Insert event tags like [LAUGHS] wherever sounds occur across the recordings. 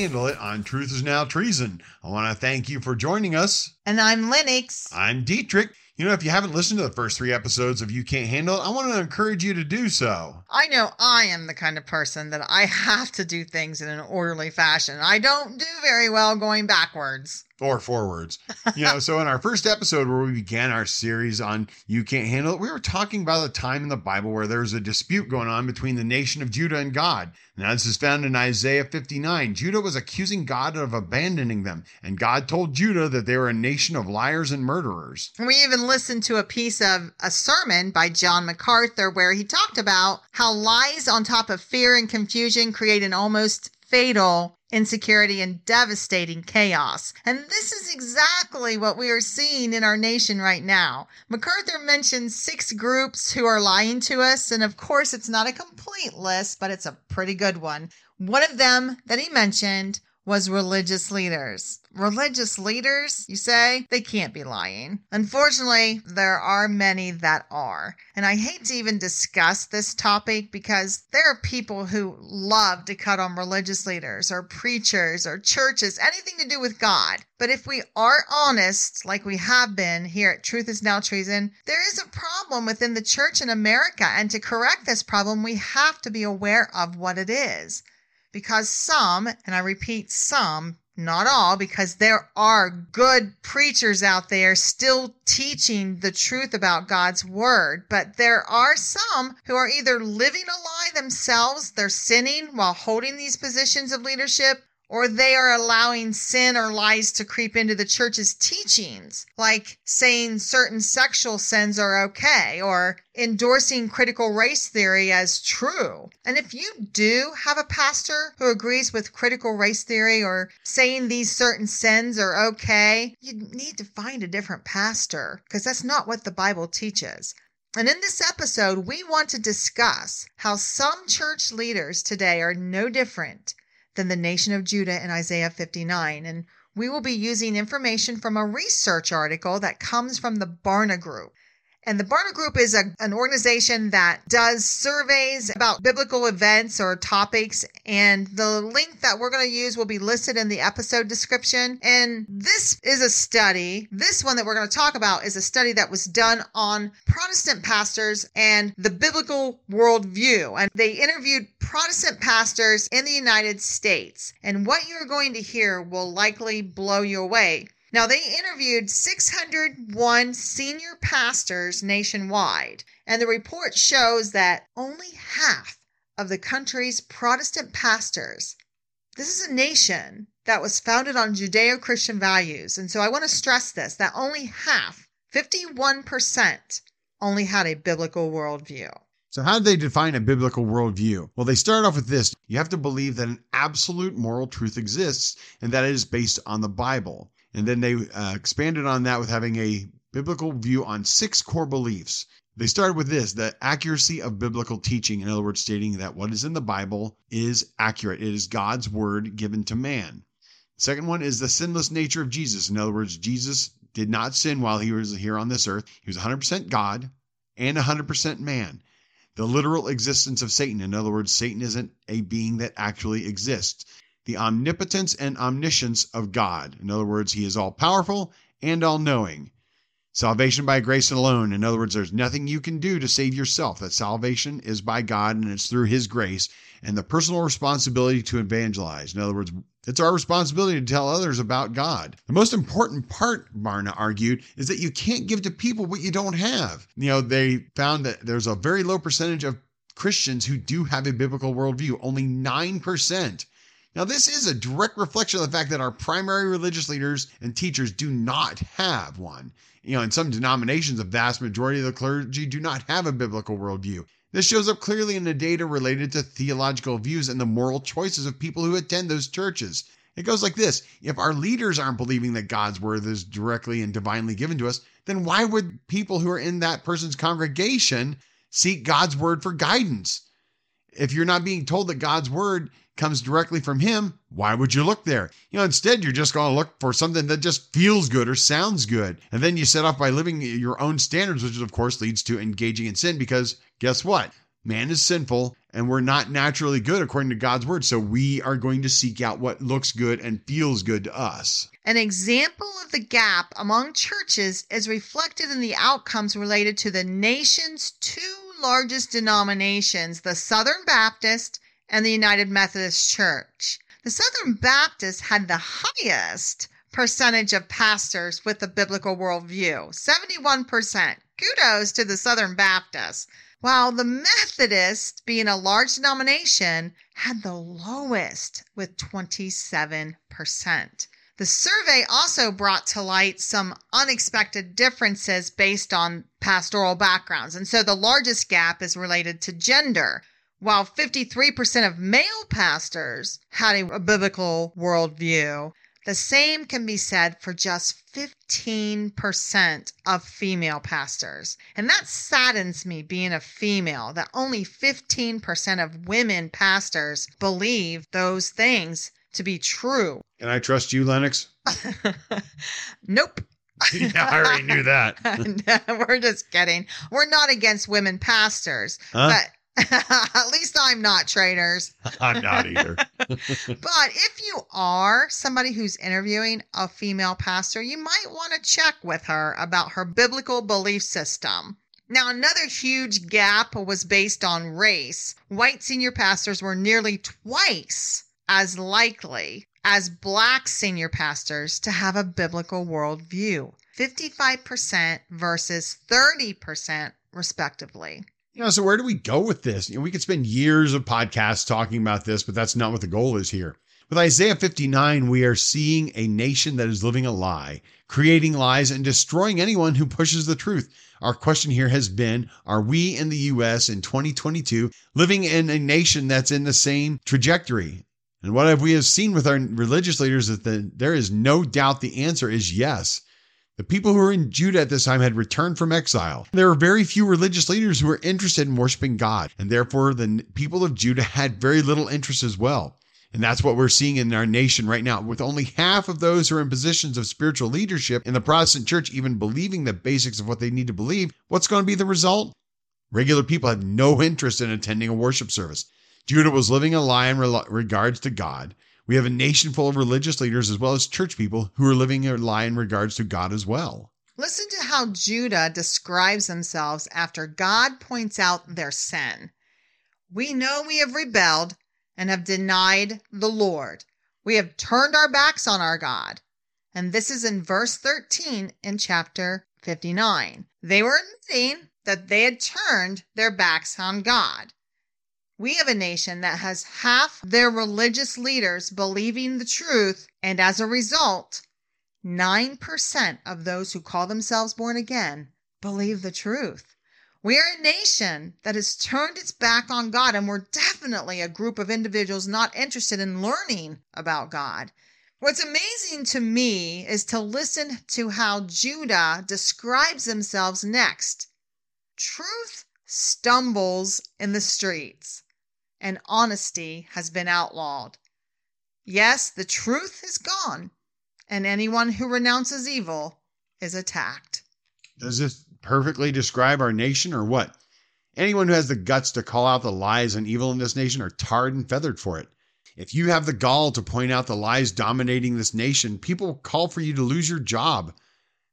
Handle It on Truth is Now Treason. I want to thank you for joining us. And I'm Lennox. I'm Dietrich. You know, if you haven't listened to the first three episodes of You Can't Handle It, I want to encourage you to do so. I know I am the kind of person that I [LAUGHS] have to do things in an orderly fashion. I don't do very well going backwards or forwards. You know, so in our first episode where we began our series on You Can't Handle It, we were talking about a time in the Bible where there was a dispute going on between the nation of Judah and God. Now, this is found in Isaiah 59. Judah was accusing God of abandoning them, and God told Judah that they were a nation of liars and murderers. We even listened to a piece of a sermon by John MacArthur where he talked about how lies on top of fear and confusion create an almost fatal insecurity, and devastating chaos. And this is exactly what we are seeing in our nation right now. MacArthur mentioned six groups who are lying to us, and of course, it's not a complete list, but it's a pretty good one. One of them that he mentioned was religious leaders. Religious leaders, you say? They can't be lying. Unfortunately, there are many that are. And I hate to even discuss this topic because there are people who love to cut on religious leaders or preachers or churches, anything to do with God. But if we are honest, like we have been here at Truth is Now Treason, there is a problem within the church in America. And to correct this problem, we have to be aware of what it is because some, and I repeat, some, not all, because there are good preachers out there still teaching the truth about God's word. But there are some who are either living a lie themselves, they're sinning while holding these positions of leadership, or they are allowing sin or lies to creep into the church's teachings, like saying certain sexual sins are okay or endorsing critical race theory as true. And if you do have a pastor who agrees with critical race theory or saying these certain sins are okay, you need to find a different pastor because that's not what the Bible teaches. And in this episode, we want to discuss how some church leaders today are no different than the nation of Judah in Isaiah 59. And we will be using information from a research article that comes from the Barna Group. And the Barna Group is a, an organization that does surveys about biblical events or topics. And the link that we're going to use will be listed in the episode description. And this is a study. This one that we're going to talk about is a study that was done on Protestant pastors and the biblical worldview. And they interviewed Protestant pastors in the United States. And what you're going to hear will likely blow you away. Now, they interviewed 601 senior pastors nationwide, and the report shows that only half of the country's Protestant pastors, this is a nation that was founded on Judeo Christian values. And so I want to stress this that only half, 51%, only had a biblical worldview. So, how do they define a biblical worldview? Well, they start off with this you have to believe that an absolute moral truth exists and that it is based on the Bible. And then they uh, expanded on that with having a biblical view on six core beliefs. They started with this the accuracy of biblical teaching. In other words, stating that what is in the Bible is accurate, it is God's word given to man. Second one is the sinless nature of Jesus. In other words, Jesus did not sin while he was here on this earth. He was 100% God and 100% man. The literal existence of Satan. In other words, Satan isn't a being that actually exists the omnipotence and omniscience of God. In other words, he is all powerful and all knowing. Salvation by grace alone. In other words, there's nothing you can do to save yourself. That salvation is by God and it's through His grace and the personal responsibility to evangelize. In other words, it's our responsibility to tell others about God. The most important part, Barna argued, is that you can't give to people what you don't have. You know, they found that there's a very low percentage of Christians who do have a biblical worldview, only 9%. Now, this is a direct reflection of the fact that our primary religious leaders and teachers do not have one. You know, in some denominations, a vast majority of the clergy do not have a biblical worldview. This shows up clearly in the data related to theological views and the moral choices of people who attend those churches. It goes like this If our leaders aren't believing that God's word is directly and divinely given to us, then why would people who are in that person's congregation seek God's word for guidance? If you're not being told that God's word comes directly from him, why would you look there? You know, instead, you're just going to look for something that just feels good or sounds good. And then you set off by living your own standards, which of course leads to engaging in sin because guess what? Man is sinful and we're not naturally good according to God's word. So we are going to seek out what looks good and feels good to us. An example of the gap among churches is reflected in the outcomes related to the nation's two largest denominations, the Southern Baptist and the United Methodist Church. The Southern Baptist had the highest percentage of pastors with a biblical worldview 71%. Kudos to the Southern Baptist. While the Methodist, being a large denomination, had the lowest with 27%. The survey also brought to light some unexpected differences based on pastoral backgrounds. And so the largest gap is related to gender. While 53% of male pastors had a biblical worldview, the same can be said for just 15% of female pastors. And that saddens me being a female that only 15% of women pastors believe those things to be true. Can I trust you, Lennox? [LAUGHS] nope. [LAUGHS] yeah, I already knew that. [LAUGHS] no, we're just kidding. We're not against women pastors, huh? but at least I'm not traitors. I'm not either. but if you are somebody who's interviewing a female pastor, you might want to check with her about her biblical belief system. Now, another huge gap was based on race. White senior pastors were nearly twice as likely as black senior pastors to have a biblical worldview 55% versus 30%, respectively. You know, so where do we go with this? You know, we could spend years of podcasts talking about this, but that's not what the goal is here. With Isaiah 59, we are seeing a nation that is living a lie, creating lies, and destroying anyone who pushes the truth. Our question here has been Are we in the U.S. in 2022 living in a nation that's in the same trajectory? And what have we have seen with our religious leaders is that there is no doubt the answer is yes. The people who were in Judah at this time had returned from exile. There were very few religious leaders who were interested in worshiping God, and therefore the people of Judah had very little interest as well. And that's what we're seeing in our nation right now, with only half of those who are in positions of spiritual leadership in the Protestant church even believing the basics of what they need to believe. What's going to be the result? Regular people have no interest in attending a worship service. Judah was living a lie in regards to God. We have a nation full of religious leaders as well as church people who are living a lie in regards to God as well. Listen to how Judah describes themselves after God points out their sin. We know we have rebelled and have denied the Lord. We have turned our backs on our God. And this is in verse 13 in chapter 59. They were admitting that they had turned their backs on God. We have a nation that has half their religious leaders believing the truth, and as a result, 9% of those who call themselves born again believe the truth. We are a nation that has turned its back on God, and we're definitely a group of individuals not interested in learning about God. What's amazing to me is to listen to how Judah describes themselves next. Truth stumbles in the streets and honesty has been outlawed. Yes, the truth is gone, and anyone who renounces evil is attacked. Does this perfectly describe our nation or what? Anyone who has the guts to call out the lies and evil in this nation are tarred and feathered for it. If you have the gall to point out the lies dominating this nation, people will call for you to lose your job.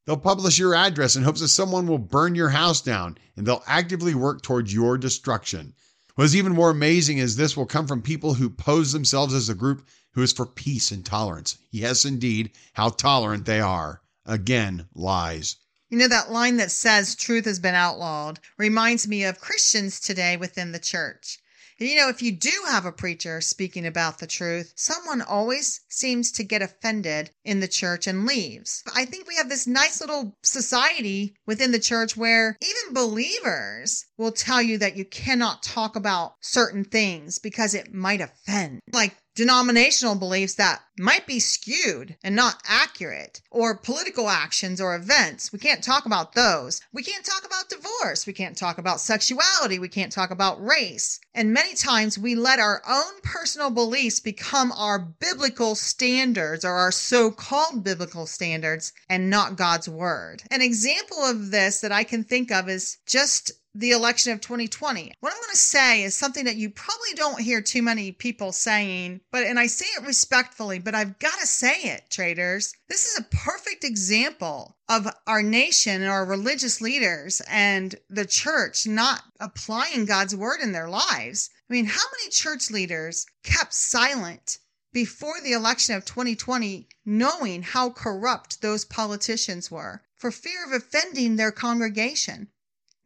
They'll publish your address in hopes that someone will burn your house down, and they'll actively work towards your destruction. What's even more amazing is this will come from people who pose themselves as a group who is for peace and tolerance. Yes, indeed, how tolerant they are. Again, lies. You know, that line that says truth has been outlawed reminds me of Christians today within the church. You know, if you do have a preacher speaking about the truth, someone always seems to get offended in the church and leaves. I think we have this nice little society within the church where even believers will tell you that you cannot talk about certain things because it might offend. Like denominational beliefs that might be skewed and not accurate, or political actions or events. We can't talk about those. We can't talk about divorce. We can't talk about sexuality. We can't talk about race. And many times we let our own personal beliefs become our biblical standards or our so called biblical standards and not God's word. An example of this that I can think of is just the election of 2020. What I'm going to say is something that you probably don't hear too many people saying, but and I say it respectfully, but I've got to say it, traitors. This is a perfect example of our nation and our religious leaders and the church not applying God's word in their lives. I mean, how many church leaders kept silent before the election of 2020, knowing how corrupt those politicians were for fear of offending their congregation?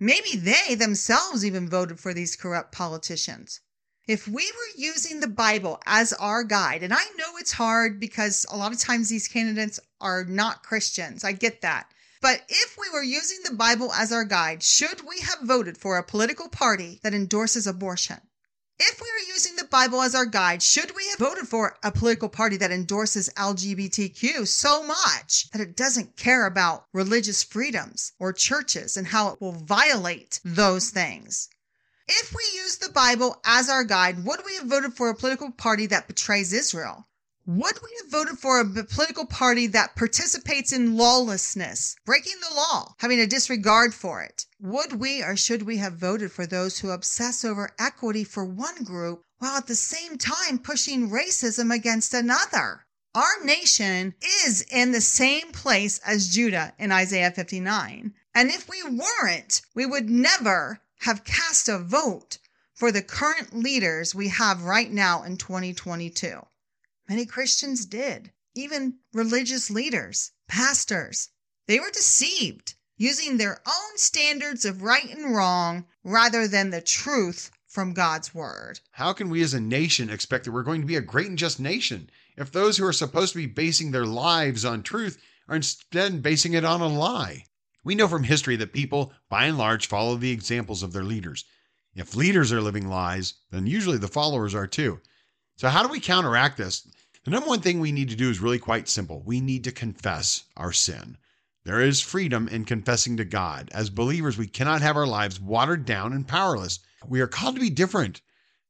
Maybe they themselves even voted for these corrupt politicians. If we were using the Bible as our guide, and I know it's hard because a lot of times these candidates are not Christians, I get that. But if we were using the Bible as our guide, should we have voted for a political party that endorses abortion? If we were using the Bible as our guide, should we have voted for a political party that endorses LGBTQ so much that it doesn't care about religious freedoms or churches and how it will violate those things? If we use the Bible as our guide, would we have voted for a political party that betrays Israel? Would we have voted for a political party that participates in lawlessness, breaking the law, having a disregard for it? Would we or should we have voted for those who obsess over equity for one group while at the same time pushing racism against another? Our nation is in the same place as Judah in Isaiah 59. And if we weren't, we would never have cast a vote for the current leaders we have right now in 2022. Many Christians did, even religious leaders, pastors. They were deceived, using their own standards of right and wrong rather than the truth from God's word. How can we as a nation expect that we're going to be a great and just nation if those who are supposed to be basing their lives on truth are instead basing it on a lie? We know from history that people, by and large, follow the examples of their leaders. If leaders are living lies, then usually the followers are too. So, how do we counteract this? The number one thing we need to do is really quite simple. We need to confess our sin. There is freedom in confessing to God. As believers, we cannot have our lives watered down and powerless. We are called to be different.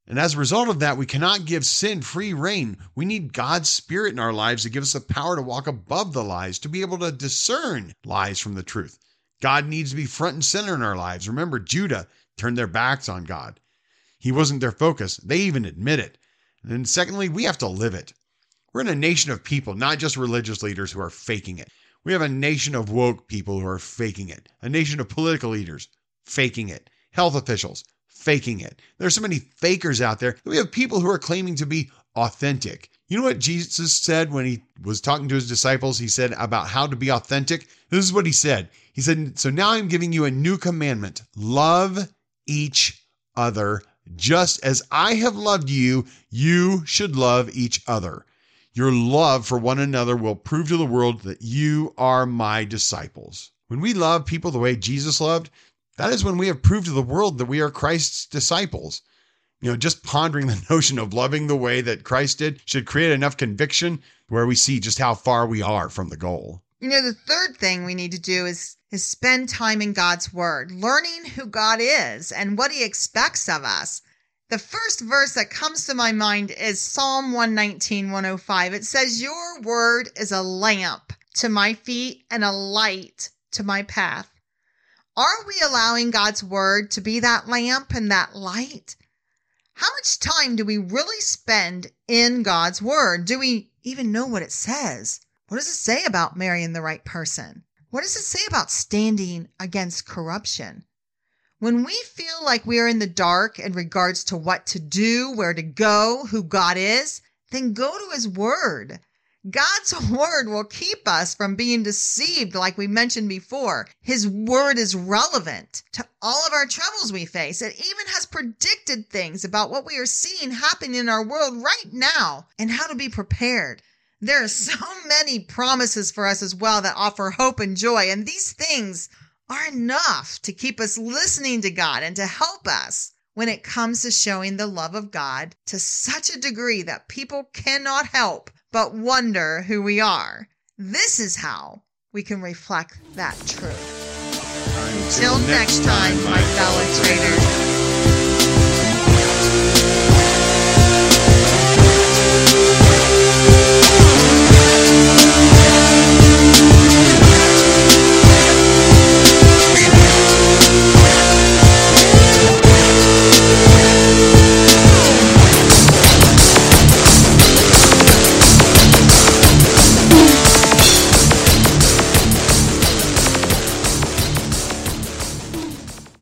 And as a result of that, we cannot give sin free rein. We need God's Spirit in our lives to give us the power to walk above the lies, to be able to discern lies from the truth. God needs to be front and center in our lives. Remember, Judah turned their backs on God. He wasn't their focus. They even admit it. And then, secondly, we have to live it. We're in a nation of people, not just religious leaders who are faking it. We have a nation of woke people who are faking it, a nation of political leaders faking it, health officials faking it. There's so many fakers out there. We have people who are claiming to be authentic. You know what Jesus said when he was talking to his disciples? He said about how to be authentic. This is what he said. He said, So now I'm giving you a new commandment love each other. Just as I have loved you, you should love each other. Your love for one another will prove to the world that you are my disciples. When we love people the way Jesus loved, that is when we have proved to the world that we are Christ's disciples. You know, just pondering [LAUGHS] the notion of loving the way that Christ did should create enough conviction where we see just how far we are from the goal. You know, the third thing we need to do is is spend time in God's word, learning who God is and what he expects of us. The first verse that comes to my mind is Psalm 119, 105. It says, Your word is a lamp to my feet and a light to my path. Are we allowing God's word to be that lamp and that light? How much time do we really spend in God's word? Do we even know what it says? What does it say about marrying the right person? What does it say about standing against corruption? When we feel like we are in the dark in regards to what to do, where to go, who God is, then go to His Word. God's [LAUGHS] Word will keep us from being deceived, like we mentioned before. His Word is relevant to all of our troubles we face. It even has predicted things about what we are seeing happening in our world right now and how to be prepared. There are [LAUGHS] so many promises for us as well that offer hope and joy, and these things are enough to keep us listening to God and to help us when it comes to showing the love of God to such a degree that people cannot help but wonder who we are. This is how we can reflect that truth. Until next time, my fellow traitors.